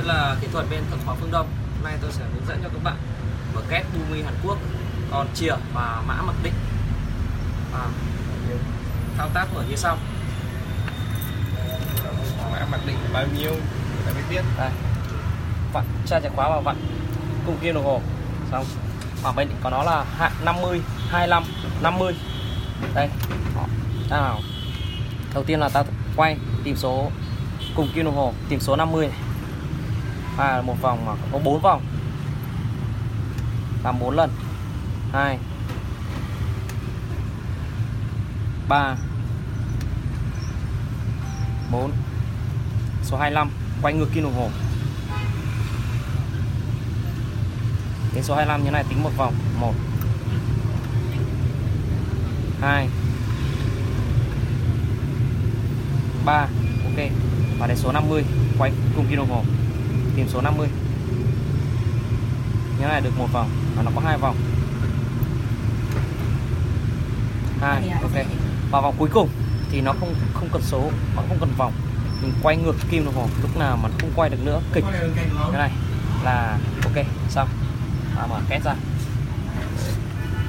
tôi là kỹ thuật bên Thượng Hóa Phương Đông. Hôm nay tôi sẽ hướng dẫn cho các bạn mở két Bumi Hàn Quốc, còn chìa và mã mặc định. À, thao tác mở như sau. mã mặc định bao nhiêu ta mới biết Đây. Vặn tra chìa khóa vào vặn cùng kim đồng hồ. Xong. Khoảng bên có nó là hạn 50, 25, 50. Đây. Nào. Đầu tiên là ta quay tìm số cùng kim đồng hồ, tìm số 50 này. À, một vòng mà có bốn vòng. Làm bốn lần. 2 3 4 số 25 quay ngược kim đồng hồ. Đến số 25 như này tính một vòng. 1 2 3 ok. Và đến số 50 quay cùng kim đồng hồ tìm số 50 như này được một vòng và nó có hai vòng. Hai dạ, ok. và vòng cuối cùng thì nó không không cần số nó không cần vòng. Mình quay ngược kim nó hồ lúc nào mà không quay được nữa kịch. Cái này là ok xong. À, mở két ra.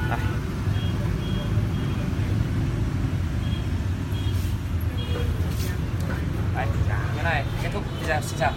Đây. Đấy, này kết thúc video. Xin chào.